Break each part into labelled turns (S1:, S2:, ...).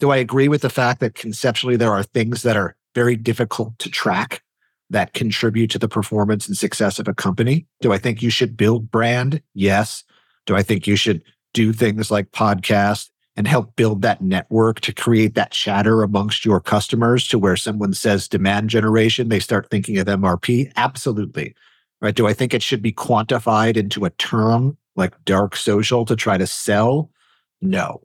S1: Do I agree with the fact that conceptually there are things that are very difficult to track that contribute to the performance and success of a company? Do I think you should build brand? Yes. Do I think you should do things like podcast and help build that network to create that chatter amongst your customers to where someone says demand generation, they start thinking of MRP? Absolutely. Right. Do I think it should be quantified into a term like dark social to try to sell? No.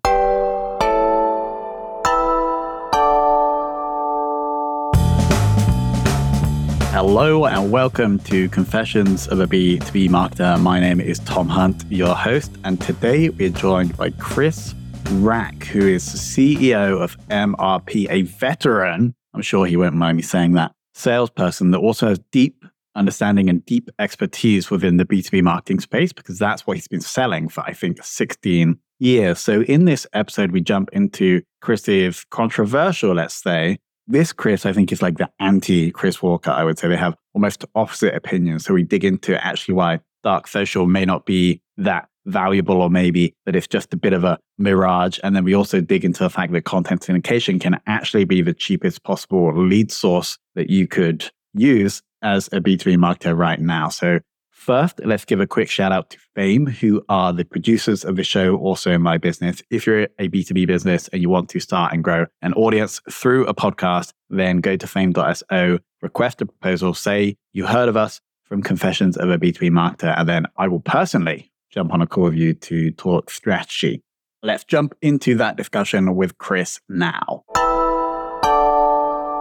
S2: Hello and welcome to Confessions of a B2B Marketer. My name is Tom Hunt, your host, and today we're joined by Chris Rack, who is CEO of MRP, a veteran, I'm sure he won't mind me saying that, salesperson that also has deep understanding and deep expertise within the B2B marketing space because that's what he's been selling for, I think, 16 years. So in this episode, we jump into Chris's controversial, let's say, this Chris, I think, is like the anti Chris Walker. I would say they have almost opposite opinions. So we dig into actually why dark social may not be that valuable, or maybe that it's just a bit of a mirage. And then we also dig into the fact that content syndication can actually be the cheapest possible lead source that you could use as a B2B marketer right now. So First, let's give a quick shout out to Fame, who are the producers of the show, also in my business. If you're a B2B business and you want to start and grow an audience through a podcast, then go to fame.so, request a proposal, say you heard of us from Confessions of a B2B Marketer, and then I will personally jump on a call with you to talk strategy. Let's jump into that discussion with Chris now.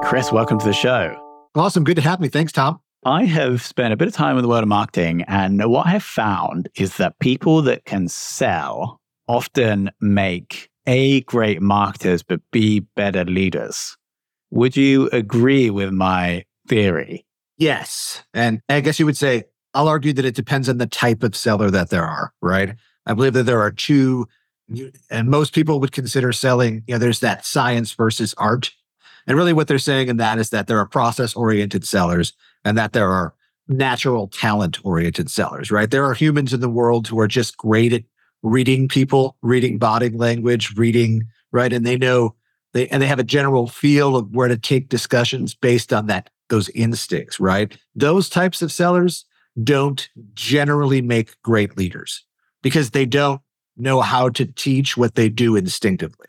S2: Chris, welcome to the show.
S1: Awesome. Good to have me. Thanks, Tom.
S2: I have spent a bit of time in the world of marketing, and what I've found is that people that can sell often make A, great marketers, but B, better leaders. Would you agree with my theory?
S1: Yes. And I guess you would say, I'll argue that it depends on the type of seller that there are, right? I believe that there are two, and most people would consider selling, you know, there's that science versus art. And really what they're saying in that is that there are process oriented sellers and that there are natural talent oriented sellers, right? There are humans in the world who are just great at reading people, reading body language, reading, right? And they know they, and they have a general feel of where to take discussions based on that, those instincts, right? Those types of sellers don't generally make great leaders because they don't know how to teach what they do instinctively.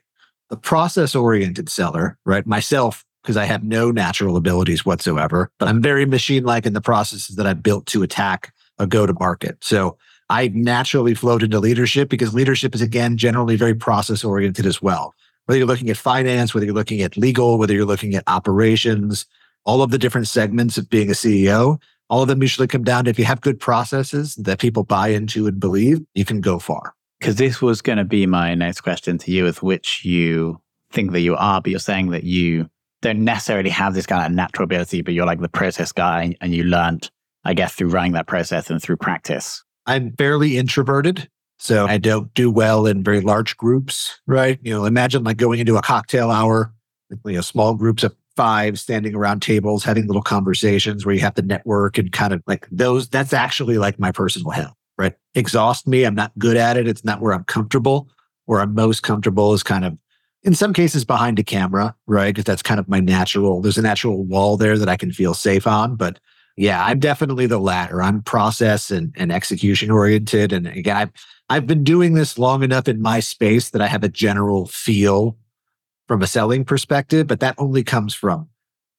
S1: The process oriented seller, right? Myself, because I have no natural abilities whatsoever, but I'm very machine like in the processes that I built to attack a go to market. So I naturally flowed into leadership because leadership is, again, generally very process oriented as well. Whether you're looking at finance, whether you're looking at legal, whether you're looking at operations, all of the different segments of being a CEO, all of them usually come down to if you have good processes that people buy into and believe, you can go far.
S2: Because this was going to be my next question to you, with which you think that you are, but you're saying that you don't necessarily have this kind of natural ability, but you're like the process guy and you learned, I guess, through running that process and through practice.
S1: I'm fairly introverted. So I don't do well in very large groups, right? You know, imagine like going into a cocktail hour, you know, small groups of five standing around tables, having little conversations where you have to network and kind of like those. That's actually like my personal hell, right? Exhaust me. I'm not good at it. It's not where I'm comfortable. Where I'm most comfortable is kind of in some cases behind a camera, right? Because that's kind of my natural, there's a natural wall there that I can feel safe on. But yeah, I'm definitely the latter. I'm process and, and execution oriented. And again, I've, I've been doing this long enough in my space that I have a general feel from a selling perspective, but that only comes from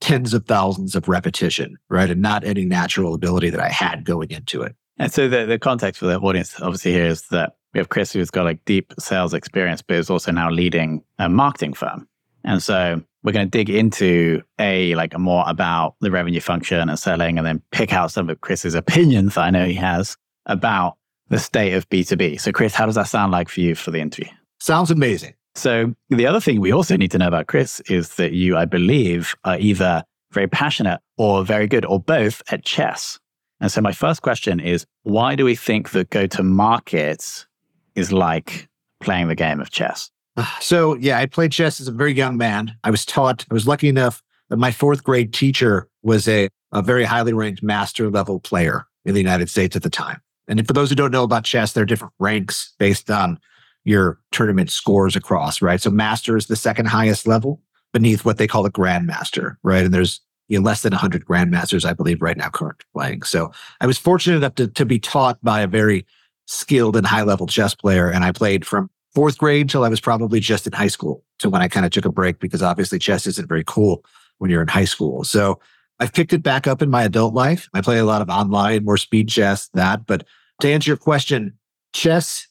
S1: tens of thousands of repetition, right? And not any natural ability that I had going into it.
S2: And so the, the context for the audience obviously here is that we have Chris who's got like deep sales experience, but is also now leading a marketing firm. And so we're going to dig into a like a more about the revenue function and selling, and then pick out some of Chris's opinions that I know he has about the state of B2B. So, Chris, how does that sound like for you for the interview?
S1: Sounds amazing.
S2: So, the other thing we also need to know about Chris is that you, I believe, are either very passionate or very good or both at chess. And so, my first question is why do we think that go to market is like playing the game of chess?
S1: So, yeah, I played chess as a very young man. I was taught, I was lucky enough that my fourth grade teacher was a, a very highly ranked master level player in the United States at the time. And for those who don't know about chess, there are different ranks based on your tournament scores across, right? So master is the second highest level beneath what they call the grandmaster, right? And there's you know, less than 100 grandmasters, I believe, right now currently playing. So I was fortunate enough to, to be taught by a very skilled and high level chess player. And I played from fourth grade till I was probably just in high school. to when I kind of took a break, because obviously chess isn't very cool when you're in high school. So I've picked it back up in my adult life. I play a lot of online, more speed chess, that. But to answer your question, chess,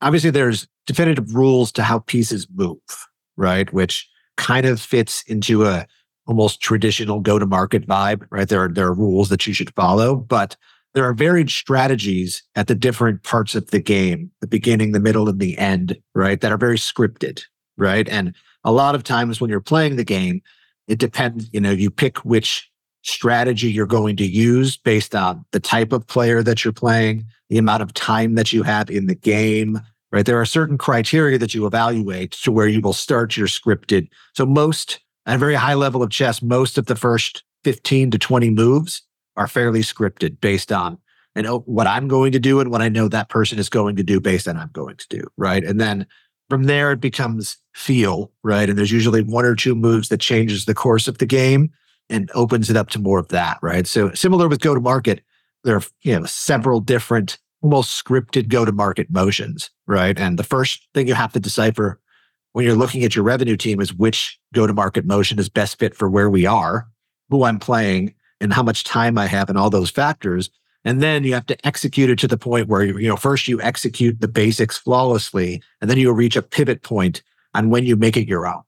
S1: obviously there's definitive rules to how pieces move, right? Which kind of fits into a almost traditional go to market vibe, right? There are, there are rules that you should follow, but there are varied strategies at the different parts of the game, the beginning, the middle, and the end, right? That are very scripted, right? And a lot of times when you're playing the game, it depends, you know, you pick which strategy you're going to use based on the type of player that you're playing, the amount of time that you have in the game, right? There are certain criteria that you evaluate to where you will start your scripted. So most at a very high level of chess, most of the first 15 to 20 moves are fairly scripted based on you know what I'm going to do and what I know that person is going to do based on I'm going to do, right? And then from there it becomes feel, right? And there's usually one or two moves that changes the course of the game and opens it up to more of that, right? So similar with go to market, there are you know several different almost scripted go to market motions, right? And the first thing you have to decipher when you're looking at your revenue team is which go to market motion is best fit for where we are, who I'm playing, and how much time I have, and all those factors. And then you have to execute it to the point where, you know, first you execute the basics flawlessly, and then you reach a pivot point on when you make it your own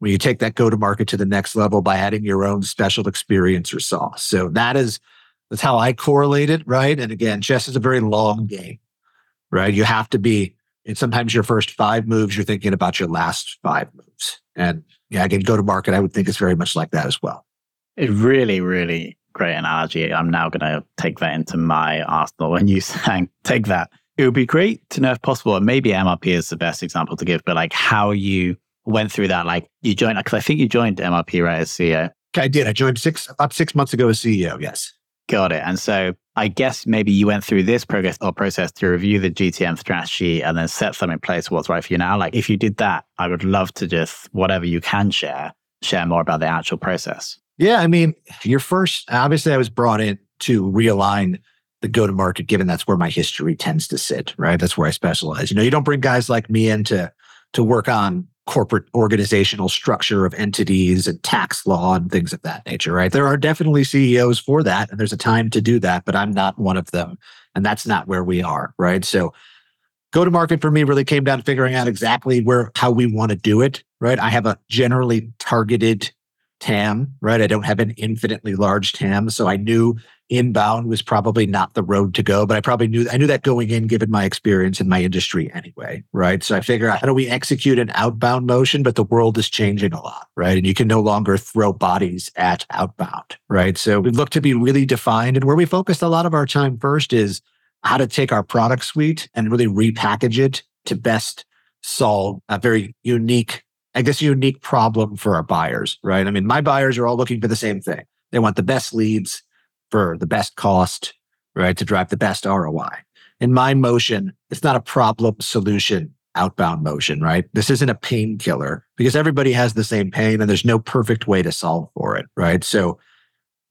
S1: when you take that go to market to the next level by adding your own special experience or sauce. So that is that's how I correlate it, right? And again, chess is a very long game, right? You have to be, and sometimes your first five moves, you're thinking about your last five moves. And yeah, again, go to market, I would think it's very much like that as well.
S2: It really, really great analogy. I'm now going to take that into my arsenal when you saying take that. It would be great to know if possible, and maybe MRP is the best example to give, but like how you went through that? Like you joined, because I think you joined MRP right as CEO.
S1: I did. I joined six about six months ago as CEO. Yes.
S2: Got it. And so I guess maybe you went through this progress or process to review the GTM strategy and then set something in place what's right for you now. Like if you did that, I would love to just whatever you can share, share more about the actual process.
S1: Yeah. I mean, your first obviously I was brought in to realign the go to market, given that's where my history tends to sit, right? That's where I specialize. You know, you don't bring guys like me in to to work on corporate organizational structure of entities and tax law and things of that nature, right? There are definitely CEOs for that, and there's a time to do that, but I'm not one of them. And that's not where we are, right? So go to market for me really came down to figuring out exactly where how we want to do it, right? I have a generally targeted TAM, right? I don't have an infinitely large TAM. So I knew inbound was probably not the road to go, but I probably knew I knew that going in given my experience in my industry anyway, right? So I figure out how do we execute an outbound motion, but the world is changing a lot, right? And you can no longer throw bodies at outbound, right? So we look to be really defined and where we focused a lot of our time first is how to take our product suite and really repackage it to best solve a very unique I guess, unique problem for our buyers, right? I mean, my buyers are all looking for the same thing. They want the best leads for the best cost, right? To drive the best ROI. In my motion, it's not a problem solution outbound motion, right? This isn't a painkiller because everybody has the same pain and there's no perfect way to solve for it, right? So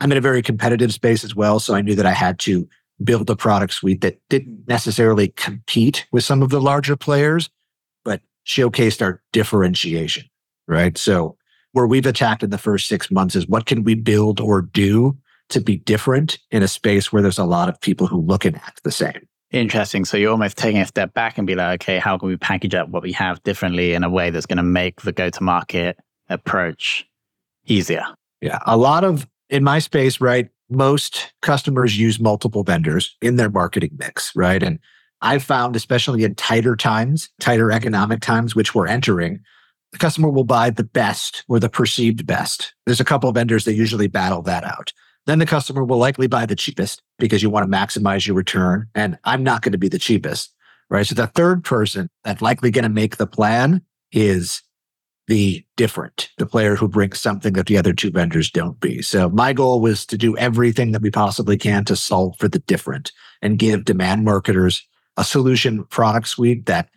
S1: I'm in a very competitive space as well. So I knew that I had to build a product suite that didn't necessarily compete with some of the larger players, showcased our differentiation, right? So where we've attacked in the first six months is what can we build or do to be different in a space where there's a lot of people who look and act the same.
S2: Interesting. So you're almost taking a step back and be like, okay, how can we package up what we have differently in a way that's going to make the go to market approach easier?
S1: Yeah. A lot of, in my space, right? Most customers use multiple vendors in their marketing mix, right? And I've found, especially in tighter times, tighter economic times, which we're entering, the customer will buy the best or the perceived best. There's a couple of vendors that usually battle that out. Then the customer will likely buy the cheapest because you want to maximize your return. And I'm not going to be the cheapest, right? So the third person that's likely going to make the plan is the different, the player who brings something that the other two vendors don't be. So my goal was to do everything that we possibly can to solve for the different and give demand marketers a solution product suite that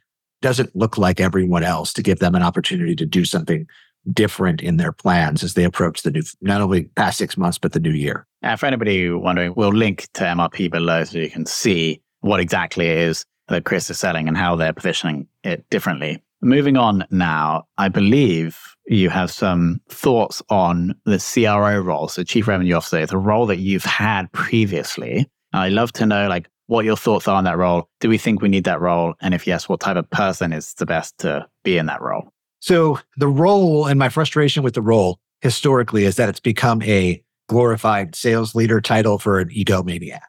S1: doesn't look like everyone else to give them an opportunity to do something different in their plans as they approach the new, not only past six months, but the new year.
S2: And for anybody wondering, we'll link to MRP below so you can see what exactly it is that Chris is selling and how they're positioning it differently. Moving on now, I believe you have some thoughts on the CRO role, so Chief Revenue Officer, the role that you've had previously. I'd love to know like what your thoughts are on that role. Do we think we need that role? And if yes, what type of person is the best to be in that role?
S1: So the role and my frustration with the role historically is that it's become a glorified sales leader title for an egomaniac,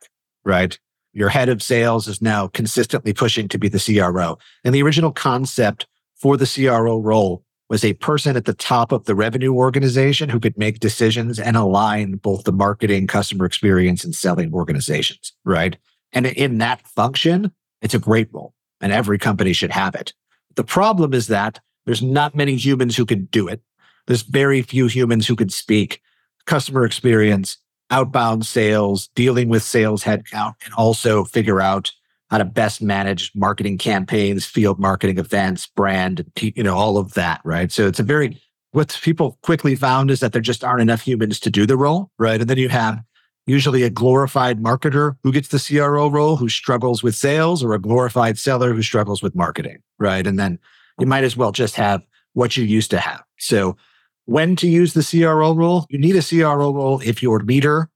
S1: right? Your head of sales is now consistently pushing to be the CRO. And the original concept for the CRO role was a person at the top of the revenue organization who could make decisions and align both the marketing, customer experience, and selling organizations, right? And in that function, it's a great role and every company should have it. The problem is that there's not many humans who can do it. There's very few humans who can speak customer experience, outbound sales, dealing with sales headcount, and also figure out how to best manage marketing campaigns, field marketing events, brand, you know, all of that, right? So it's a very, what people quickly found is that there just aren't enough humans to do the role, right? And then you have usually a glorified marketer who gets the CRO role who struggles with sales or a glorified seller who struggles with marketing, right? And then you might as well just have what you used to have. So when to use the CRO role? You need a CRO role if your leader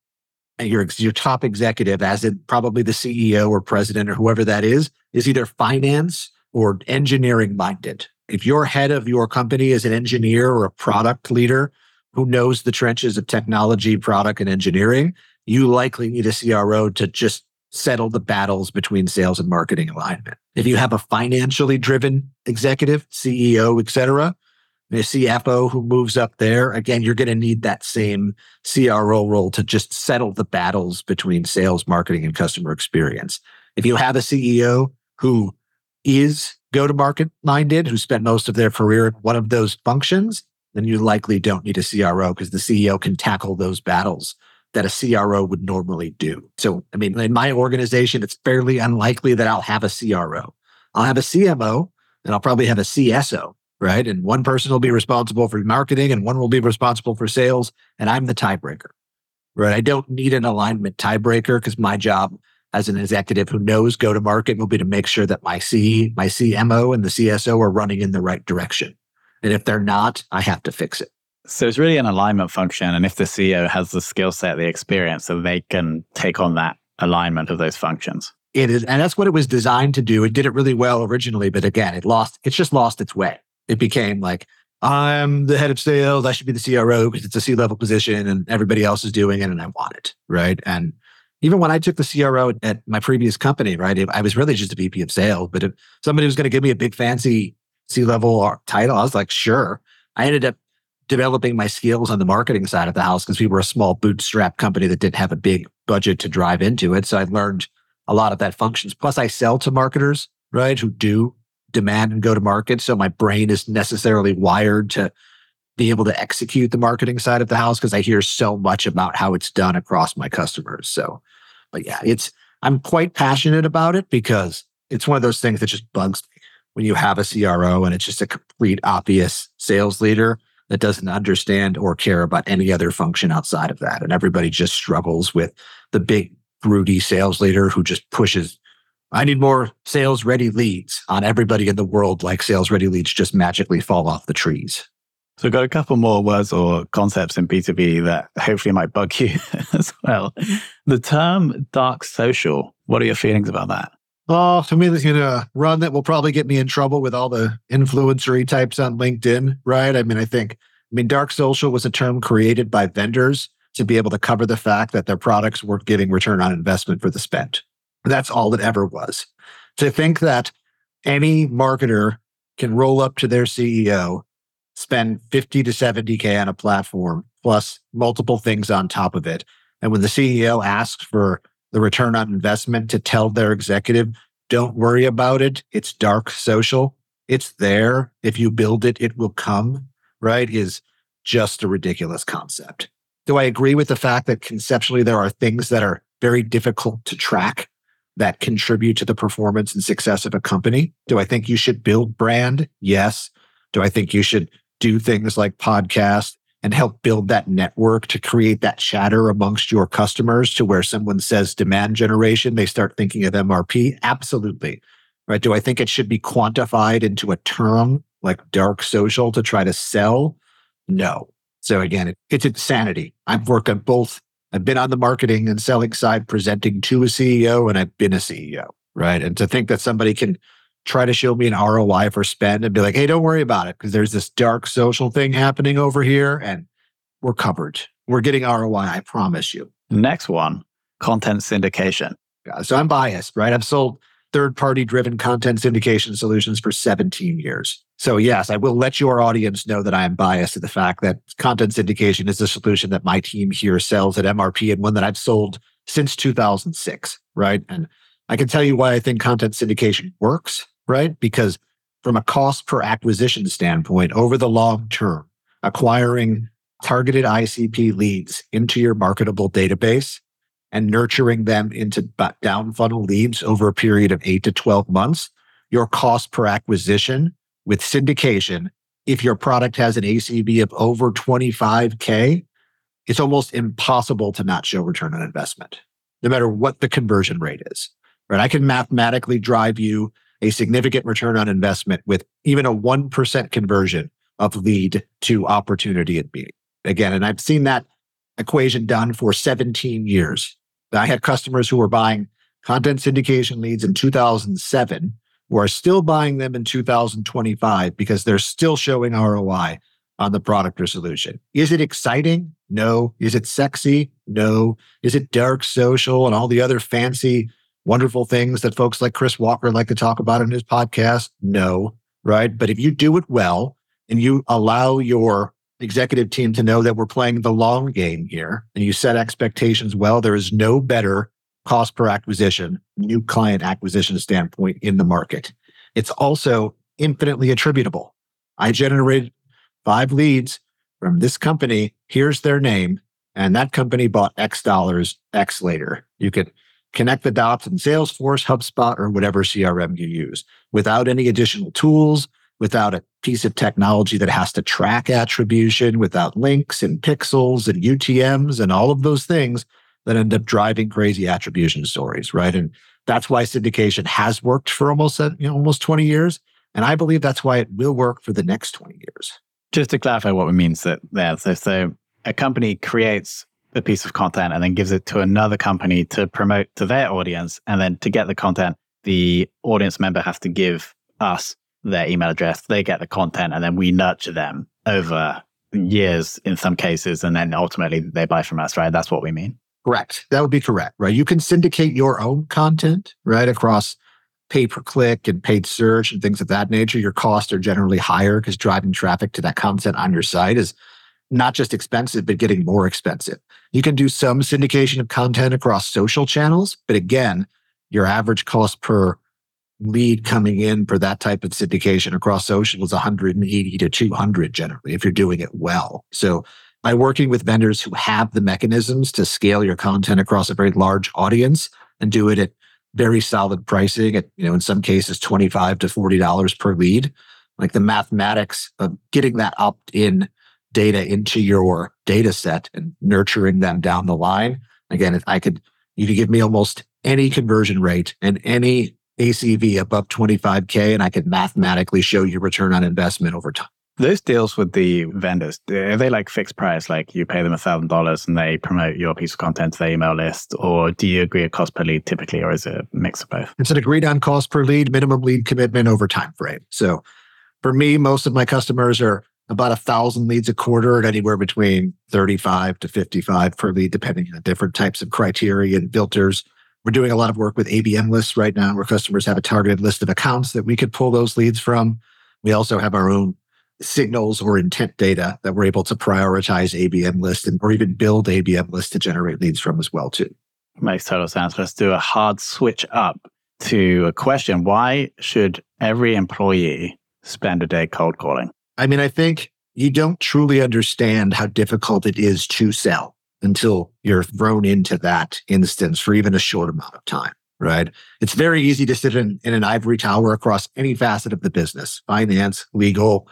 S1: and your, your top executive, as in probably the CEO or president or whoever that is, is either finance or engineering minded. If your head of your company is an engineer or a product leader who knows the trenches of technology, product, and engineering, you likely need a CRO to just settle the battles between sales and marketing alignment. If you have a financially driven executive, CEO, et cetera, a CFO who moves up there, again, you're going to need that same CRO role to just settle the battles between sales, marketing, and customer experience. If you have a CEO who is go to market minded, who spent most of their career in one of those functions, then you likely don't need a CRO because the CEO can tackle those battles that a CRO would normally do. So, I mean, in my organization, it's fairly unlikely that I'll have a CRO. I'll have a CMO and I'll probably have a CSO, right? And one person will be responsible for marketing and one will be responsible for sales. And I'm the tiebreaker, right? I don't need an alignment tiebreaker because my job as an executive who knows go to market will be to make sure that my C, my CMO and the CSO are running in the right direction. And if they're not, I have to fix it.
S2: So it's really an alignment function. And if the CEO has the skill set, the experience, so they can take on that alignment of those functions.
S1: It is, and that's what it was designed to do. It did it really well originally, but again, it lost, it's just lost its way. It became like, I'm the head of sales. I should be the CRO because it's a C level position and everybody else is doing it and I want it. Right. And even when I took the CRO at my previous company, right, I was really just a VP of sales. But if somebody was going to give me a big fancy C level title, I was like, sure. I ended up developing my skills on the marketing side of the house because we were a small bootstrap company that didn't have a big budget to drive into it. So I learned a lot of that functions. Plus, I sell to marketers, right, who do demand and go to market. So my brain is necessarily wired to be able to execute the marketing side of the house because I hear so much about how it's done across my customers. So, but yeah, it's, I'm quite passionate about it because it's one of those things that just bugs me when you have a CRO and it's just a complete obvious sales leader that doesn't understand or care about any other function outside of that. And everybody just struggles with the big, broody sales leader who just pushes, I need more sales ready leads on everybody in the world, like sales ready leads just magically fall off the trees.
S2: So, got a couple more words or concepts in B2B that hopefully might bug you as well. The term dark social, what are your feelings about that?
S1: Oh, to me, that's you know, run that will probably get me in trouble with all the influencery types on LinkedIn, right? I mean, I think, I mean, dark social was a term created by vendors to be able to cover the fact that their products weren't giving return on investment for the spend. That's all it ever was. To think that any marketer can roll up to their CEO, spend 50 to 70K on a platform, plus multiple things on top of it. And when the CEO asks for the return on investment to tell their executive, don't worry about it. It's dark social. It's there. If you build it, it will come, right? Is just a ridiculous concept. Do I agree with the fact that conceptually there are things that are very difficult to track? that contribute to the performance and success of a company. Do I think you should build brand? Yes. Do I think you should do things like podcast and help build that network to create that chatter amongst your customers to where someone says demand generation, they start thinking of MRP? Absolutely. Right. Do I think it should be quantified into a term like dark social to try to sell? No. So again, it, it's insanity. I've worked on both. I've been on the marketing and selling side presenting to a CEO and I've been a CEO. Right. And to think that somebody can try to show me an ROI for spend and be like, hey, don't worry about it because there's this dark social thing happening over here and we're covered. We're getting ROI, I promise you.
S2: Next one content syndication.
S1: Yeah, so I'm biased, right? I've sold third party driven content syndication solutions for 17 years. So, yes, I will let your audience know that I am biased to the fact that content syndication is a solution that my team here sells at MRP and one that I've sold since 2006, right? And I can tell you why I think content syndication works right? Because from a cost per acquisition standpoint, over the long term, acquiring targeted ICP leads into your marketable database and nurturing them into down funnel leads over a period of eight to 12 months, your cost per acquisition with syndication, if your product has an ACV of over 25K, it's almost impossible to not show return on investment, no matter what the conversion rate is. Right? I can mathematically drive you a significant return on investment with even a 1% conversion of lead to opportunity and meeting. Again, and I've seen that equation done for 17 years. I had customers who were buying content syndication leads in 2007 who are still buying them in 2025 because they're still showing ROI on the product or solution. Is it exciting? No. Is it sexy? No. Is it dark social and all the other fancy wonderful things that folks like Chris Walker like to talk about in his podcast? No, right? But if you do it well and you allow your executive team to know that we're playing the long game here and you set expectations well, there is no better cost per acquisition, new client acquisition standpoint in the market. It's also infinitely attributable. I generated five leads from this company. Here's their name. And that company bought X dollars X later. You could connect the dots in Salesforce, HubSpot, or whatever CRM you use without any additional tools, without a piece of technology that has to track attribution, without links and pixels and UTMs and all of those things that end up driving crazy attribution stories, right? And that's why syndication has worked for almost uh, you know, almost 20 years. And I believe that's why it will work for the next 20 years.
S2: Just to clarify what means that there, so, so a company creates a piece of content and then gives it to another company to promote to their audience. And then to get the content, the audience member has to give us their email address. They get the content and then we nurture them over years in some cases. And then ultimately they buy from us, right? That's what we mean.
S1: Correct. That would be correct, right? You can syndicate your own content, right? Across pay per click and paid search and things of that nature. Your costs are generally higher because driving traffic to that content on your site is not just expensive, but getting more expensive. You can do some syndication of content across social channels, but again, your average cost per lead coming in for that type of syndication across social is 180 to 200 generally if you're doing it well. So by working with vendors who have the mechanisms to scale your content across a very large audience and do it at very solid pricing at, you know, in some cases 25 to $40 per lead, like the mathematics of getting that opt in data into your data set and nurturing them down the line. Again, if I could, you could give me almost any conversion rate and any ACV above 25K, and I could mathematically show you return on investment over time.
S2: Those deals with the vendors, are they like fixed price? Like you pay them a thousand dollars and they promote your piece of content to their email list, or do you agree a cost per lead typically, or is it a mix of both?
S1: It's an agreed on cost per lead, minimum lead commitment over time frame. So for me, most of my customers are about a thousand leads a quarter at anywhere between 35 to 55 per lead, depending on different types of criteria and filters. We're doing a lot of work with ABM lists right now where customers have a targeted list of accounts that we could pull those leads from. We also have our own signals or intent data that we're able to prioritize ABM lists and or even build ABM lists to generate leads from as well too.
S2: Makes total sense. Let's do a hard switch up to a question. Why should every employee spend a day cold calling?
S1: I mean, I think you don't truly understand how difficult it is to sell until you're thrown into that instance for even a short amount of time. right? It's very easy to sit in, in an ivory tower across any facet of the business, finance, legal,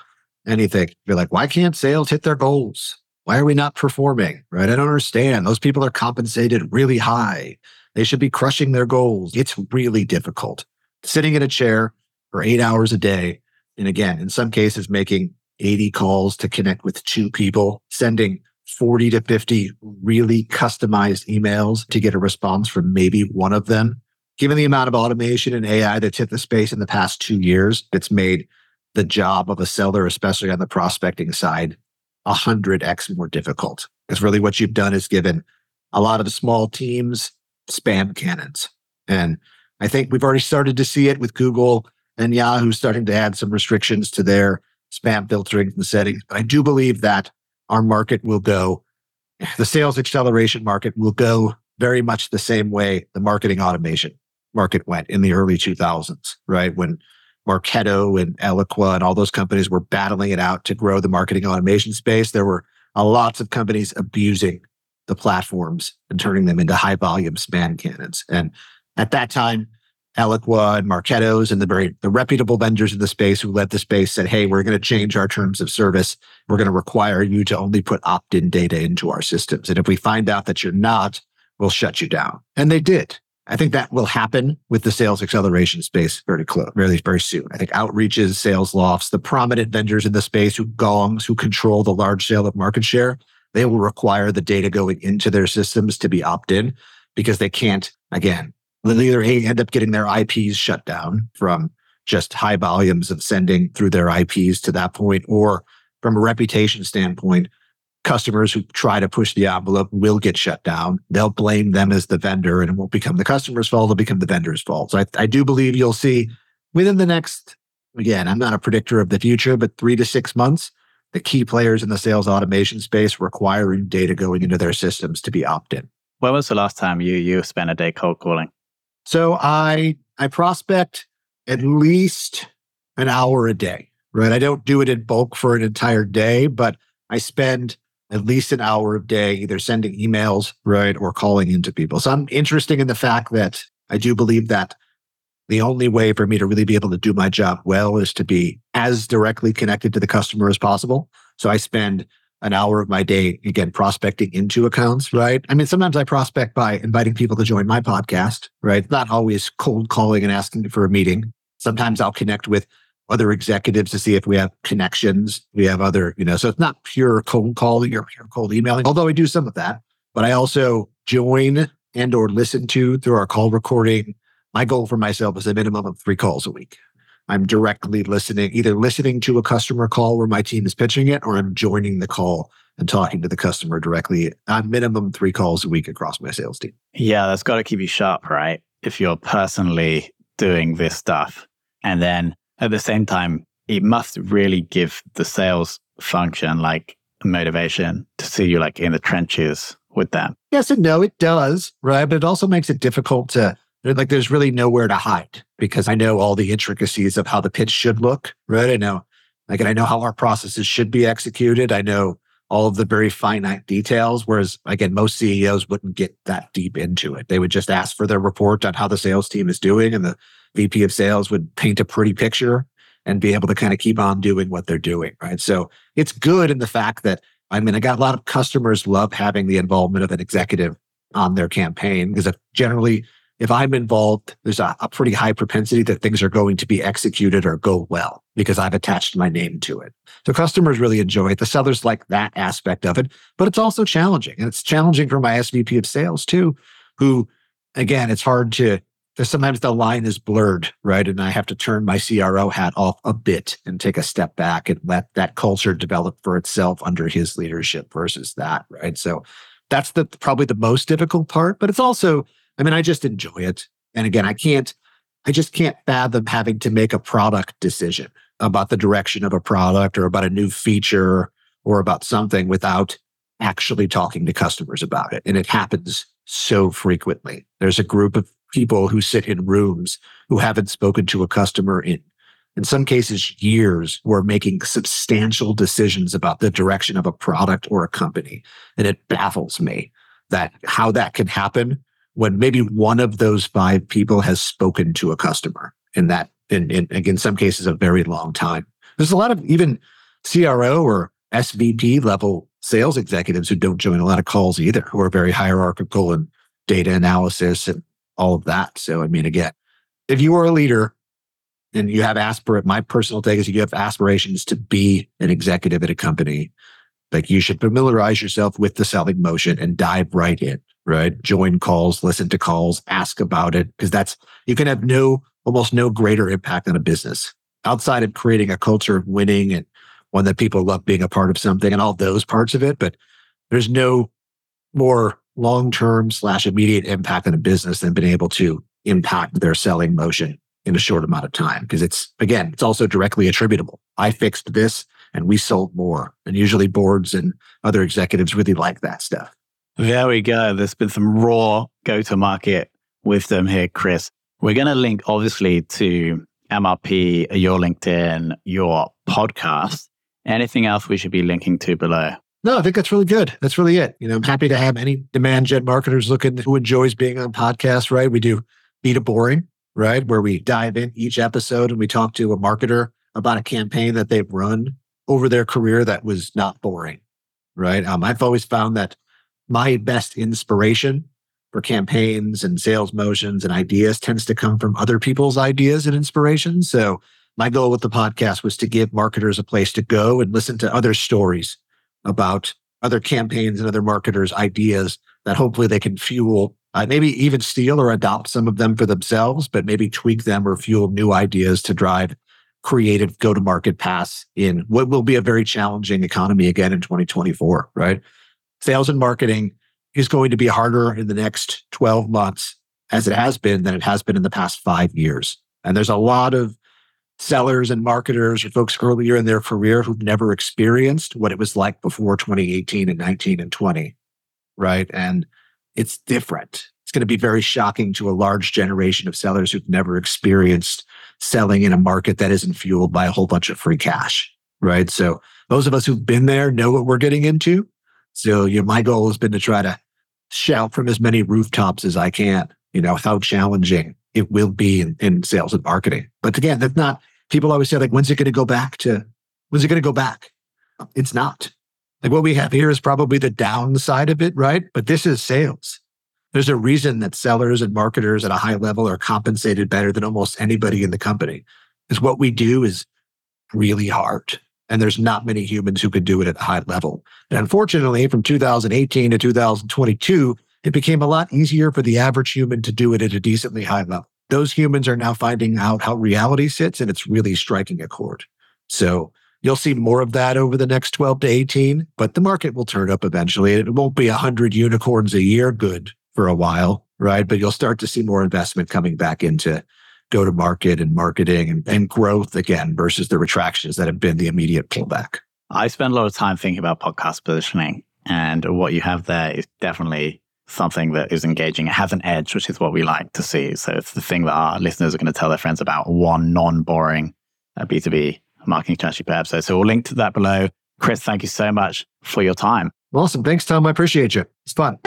S1: anything. You're like, why can't sales hit their goals? Why are we not performing? Right? I don't understand. Those people are compensated really high. They should be crushing their goals. It's really difficult. Sitting in a chair for eight hours a day. And again, in some cases, making 80 calls to connect with two people, sending 40 to 50 really customized emails to get a response from maybe one of them. Given the amount of automation and AI that's hit the space in the past two years, it's made the job of a seller, especially on the prospecting side, 100x more difficult. Because really what you've done is given a lot of small teams spam cannons. And I think we've already started to see it with Google and Yahoo starting to add some restrictions to their spam filtering and settings. But I do believe that our market will go, the sales acceleration market will go very much the same way the marketing automation market went in the early 2000s, right? When Marketo and Eloqua and all those companies were battling it out to grow the marketing automation space. There were lots of companies abusing the platforms and turning them into high volume spam cannons. And at that time, Eloqua and Marketo's and the very the reputable vendors in the space who led the space said, "Hey, we're going to change our terms of service. We're going to require you to only put opt-in data into our systems, and if we find out that you're not, we'll shut you down." And they did. I think that will happen with the sales acceleration space very close, very, very soon. I think outreaches, Saleslofts, the prominent vendors in the space who gongs, who control the large sale of market share, they will require the data going into their systems to be opt-in because they can't, again, either end up getting their IPs shut down from just high volumes of sending through their IPs to that point, or from a reputation standpoint, customers who try to push the envelope will get shut down. They'll blame them as the vendor and it won't become the customer's fault. It'll become the vendor's fault. So I, I do believe you'll see within the next, again, I'm not a predictor of the future, but three to six months, the key players in the sales automation space requiring data going into their systems to be opt-in.
S2: When was the last time you you spent a day cold calling?
S1: So I I prospect at least an hour a day, right? I don't do it in bulk for an entire day, but I spend at least an hour a day, either sending emails, right, or calling into people. So I'm interested in the fact that I do believe that the only way for me to really be able to do my job well is to be as directly connected to the customer as possible. So I spend an hour of my day, again, prospecting into accounts, right? I mean, sometimes I prospect by inviting people to join my podcast, right? Not always cold calling and asking for a meeting. Sometimes I'll connect with other executives to see if we have connections. We have other, you know, so it's not pure cold calling or pure cold emailing, although I do some of that. But I also join and or listen to through our call recording. My goal for myself is a minimum of three calls a week. I'm directly listening, either listening to a customer call where my team is pitching it, or I'm joining the call and talking to the customer directly. I'm minimum three calls a week across my sales team.
S2: Yeah, that's got to keep you sharp, right? If you're personally doing this stuff. And then at the same time, it must really give the sales function like motivation to see you like in the trenches with them.
S1: Yes and no, it does, right? But it also makes it difficult to like there's really nowhere to hide because I know all the intricacies of how the pitch should look, right? I know like and I know how our processes should be executed. I know all of the very finite details. Whereas again, most CEOs wouldn't get that deep into it. They would just ask for their report on how the sales team is doing and the VP of sales would paint a pretty picture and be able to kind of keep on doing what they're doing. Right. So it's good in the fact that, I mean, I got a lot of customers love having the involvement of an executive on their campaign because uh, generally, if I'm involved, there's a, a, pretty high propensity that things are going to be executed or go well because I've attached my name to it. So customers really enjoy it. The sellers like that aspect of it, but it's also challenging. And it's challenging for my SVP of sales too, who again, it's hard to there's sometimes the line is blurred, right? And I have to turn my CRO hat off a bit and take a step back and let that culture develop for itself under his leadership versus that, right? So that's the probably the most difficult part, but it's also, I mean, I just enjoy it. And again, I can't, I just can't fathom having to make a product decision about the direction of a product or about a new feature or about something without actually talking to customers about it. And it happens so frequently. There's a group of people who sit in rooms who haven't spoken to a customer in, in some cases, years, who are making substantial decisions about the direction of a product or a company. And it baffles me that how that can happen when maybe one of those five people has spoken to a customer in that, in, in, in some cases, a very long time. There's a lot of even CRO or SVP level sales executives who don't join a lot of calls either, who are very hierarchical and data analysis and all of that. So, I mean, again, if you are a leader and you have aspirate, my personal take is you have aspirations to be an executive at a company, like you should familiarize yourself with the selling motion and dive right in, right? Join calls, listen to calls, ask about it, because that's, you can have no, almost no greater impact on a business outside of creating a culture of winning and one that people love being a part of something and all those parts of it. But there's no more long term slash immediate impact on a business than being able to impact their selling motion in a short amount of time. Because it's, again, it's also directly attributable. I fixed this and we sold more. And usually boards and other executives really like that stuff.
S2: There we go. There's been some raw go to market wisdom here, Chris. We're going to link obviously to MRP, your LinkedIn, your podcast. Anything else we should be linking to below?
S1: No, I think that's really good. That's really it. You know, I'm happy to have any demand gen marketers looking who enjoys being on podcasts, right? We do B2Boring, right? Where we dive in each episode and we talk to a marketer about a campaign that they've run over their career that was not boring, right? Um, I've always found that my best inspiration for campaigns and sales motions and ideas tends to come from other people's ideas and inspirations. So my goal with the podcast was to give marketers a place to go and listen to other stories about other campaigns and other marketers' ideas that hopefully they can fuel, uh, maybe even steal or adopt some of them for themselves, but maybe tweak them or fuel new ideas to drive creative go to market paths in what will be a very challenging economy again in 2024, right? Sales and marketing is going to be harder in the next 12 months as it has been than it has been in the past five years. And there's a lot of sellers and marketers or folks earlier in their career who've never experienced what it was like before 2018 and 19 and 20. Right. And it's different. It's going to be very shocking to a large generation of sellers who've never experienced selling in a market that isn't fueled by a whole bunch of free cash. Right. So those of us who've been there know what we're getting into. So you know, my goal has been to try to shout from as many rooftops as I can, you know, how challenging it will be in, in sales and marketing. But again, that's not, people always say, like, when's it going to go back to, when's it going to go back? It's not. Like what we have here is probably the downside of it, right? But this is sales. There's a reason that sellers and marketers at a high level are compensated better than almost anybody in the company. Is what we do is really hard. And there's not many humans who could do it at a high level. And unfortunately, from 2018 to 2022, it became a lot easier for the average human to do it at a decently high level. Those humans are now finding out how reality sits and it's really striking a chord. So you'll see more of that over the next 12 to 18, but the market will turn up eventually. It won't be 100 unicorns a year good for a while, right? But you'll start to see more investment coming back into go to market and marketing and, and growth again versus the retractions that have been the immediate pullback.
S2: I spend a lot of time thinking about podcast positioning, and what you have there is definitely something that is engaging. It has an edge, which is what we like to see. So it's the thing that our listeners are going to tell their friends about one non boring B2B uh, marketing strategy per episode. So we'll link to that below. Chris, thank you so much for your time.
S1: Awesome. Thanks, Tom. I appreciate you. It's fun.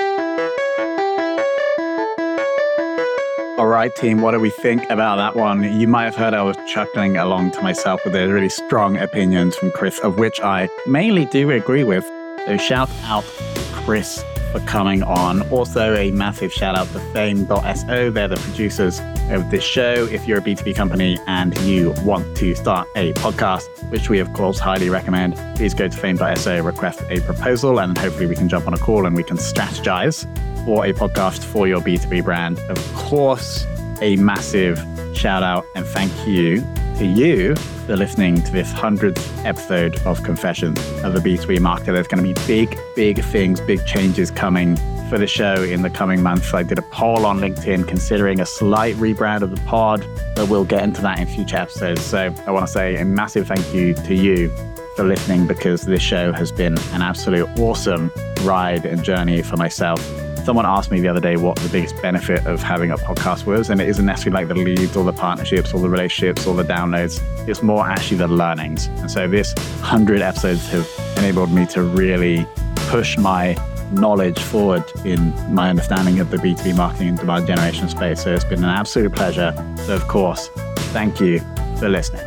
S2: All right, team, what do we think about that one? You might have heard I was chuckling along to myself with the really strong opinions from Chris, of which I mainly do agree with. So shout out Chris for coming on. Also, a massive shout out to Fame.so. They're the producers of this show. If you're a B2B company and you want to start a podcast, which we of course highly recommend, please go to Fame.so, request a proposal, and hopefully we can jump on a call and we can strategize for a podcast for your B2B brand. Of course, a massive shout out and thank you to you for listening to this 100th episode of Confessions of a B2B Marketer. There's going to be big, big things, big changes coming for the show in the coming months. I did a poll on LinkedIn considering a slight rebrand of the pod, but we'll get into that in future episodes. So I want to say a massive thank you to you for listening because this show has been an absolute awesome ride and journey for myself Someone asked me the other day what the biggest benefit of having a podcast was, and it isn't necessarily like the leads or the partnerships or the relationships or the downloads. It's more actually the learnings. And so this 100 episodes have enabled me to really push my knowledge forward in my understanding of the B2B marketing and demand generation space. So it's been an absolute pleasure. So, of course, thank you for listening.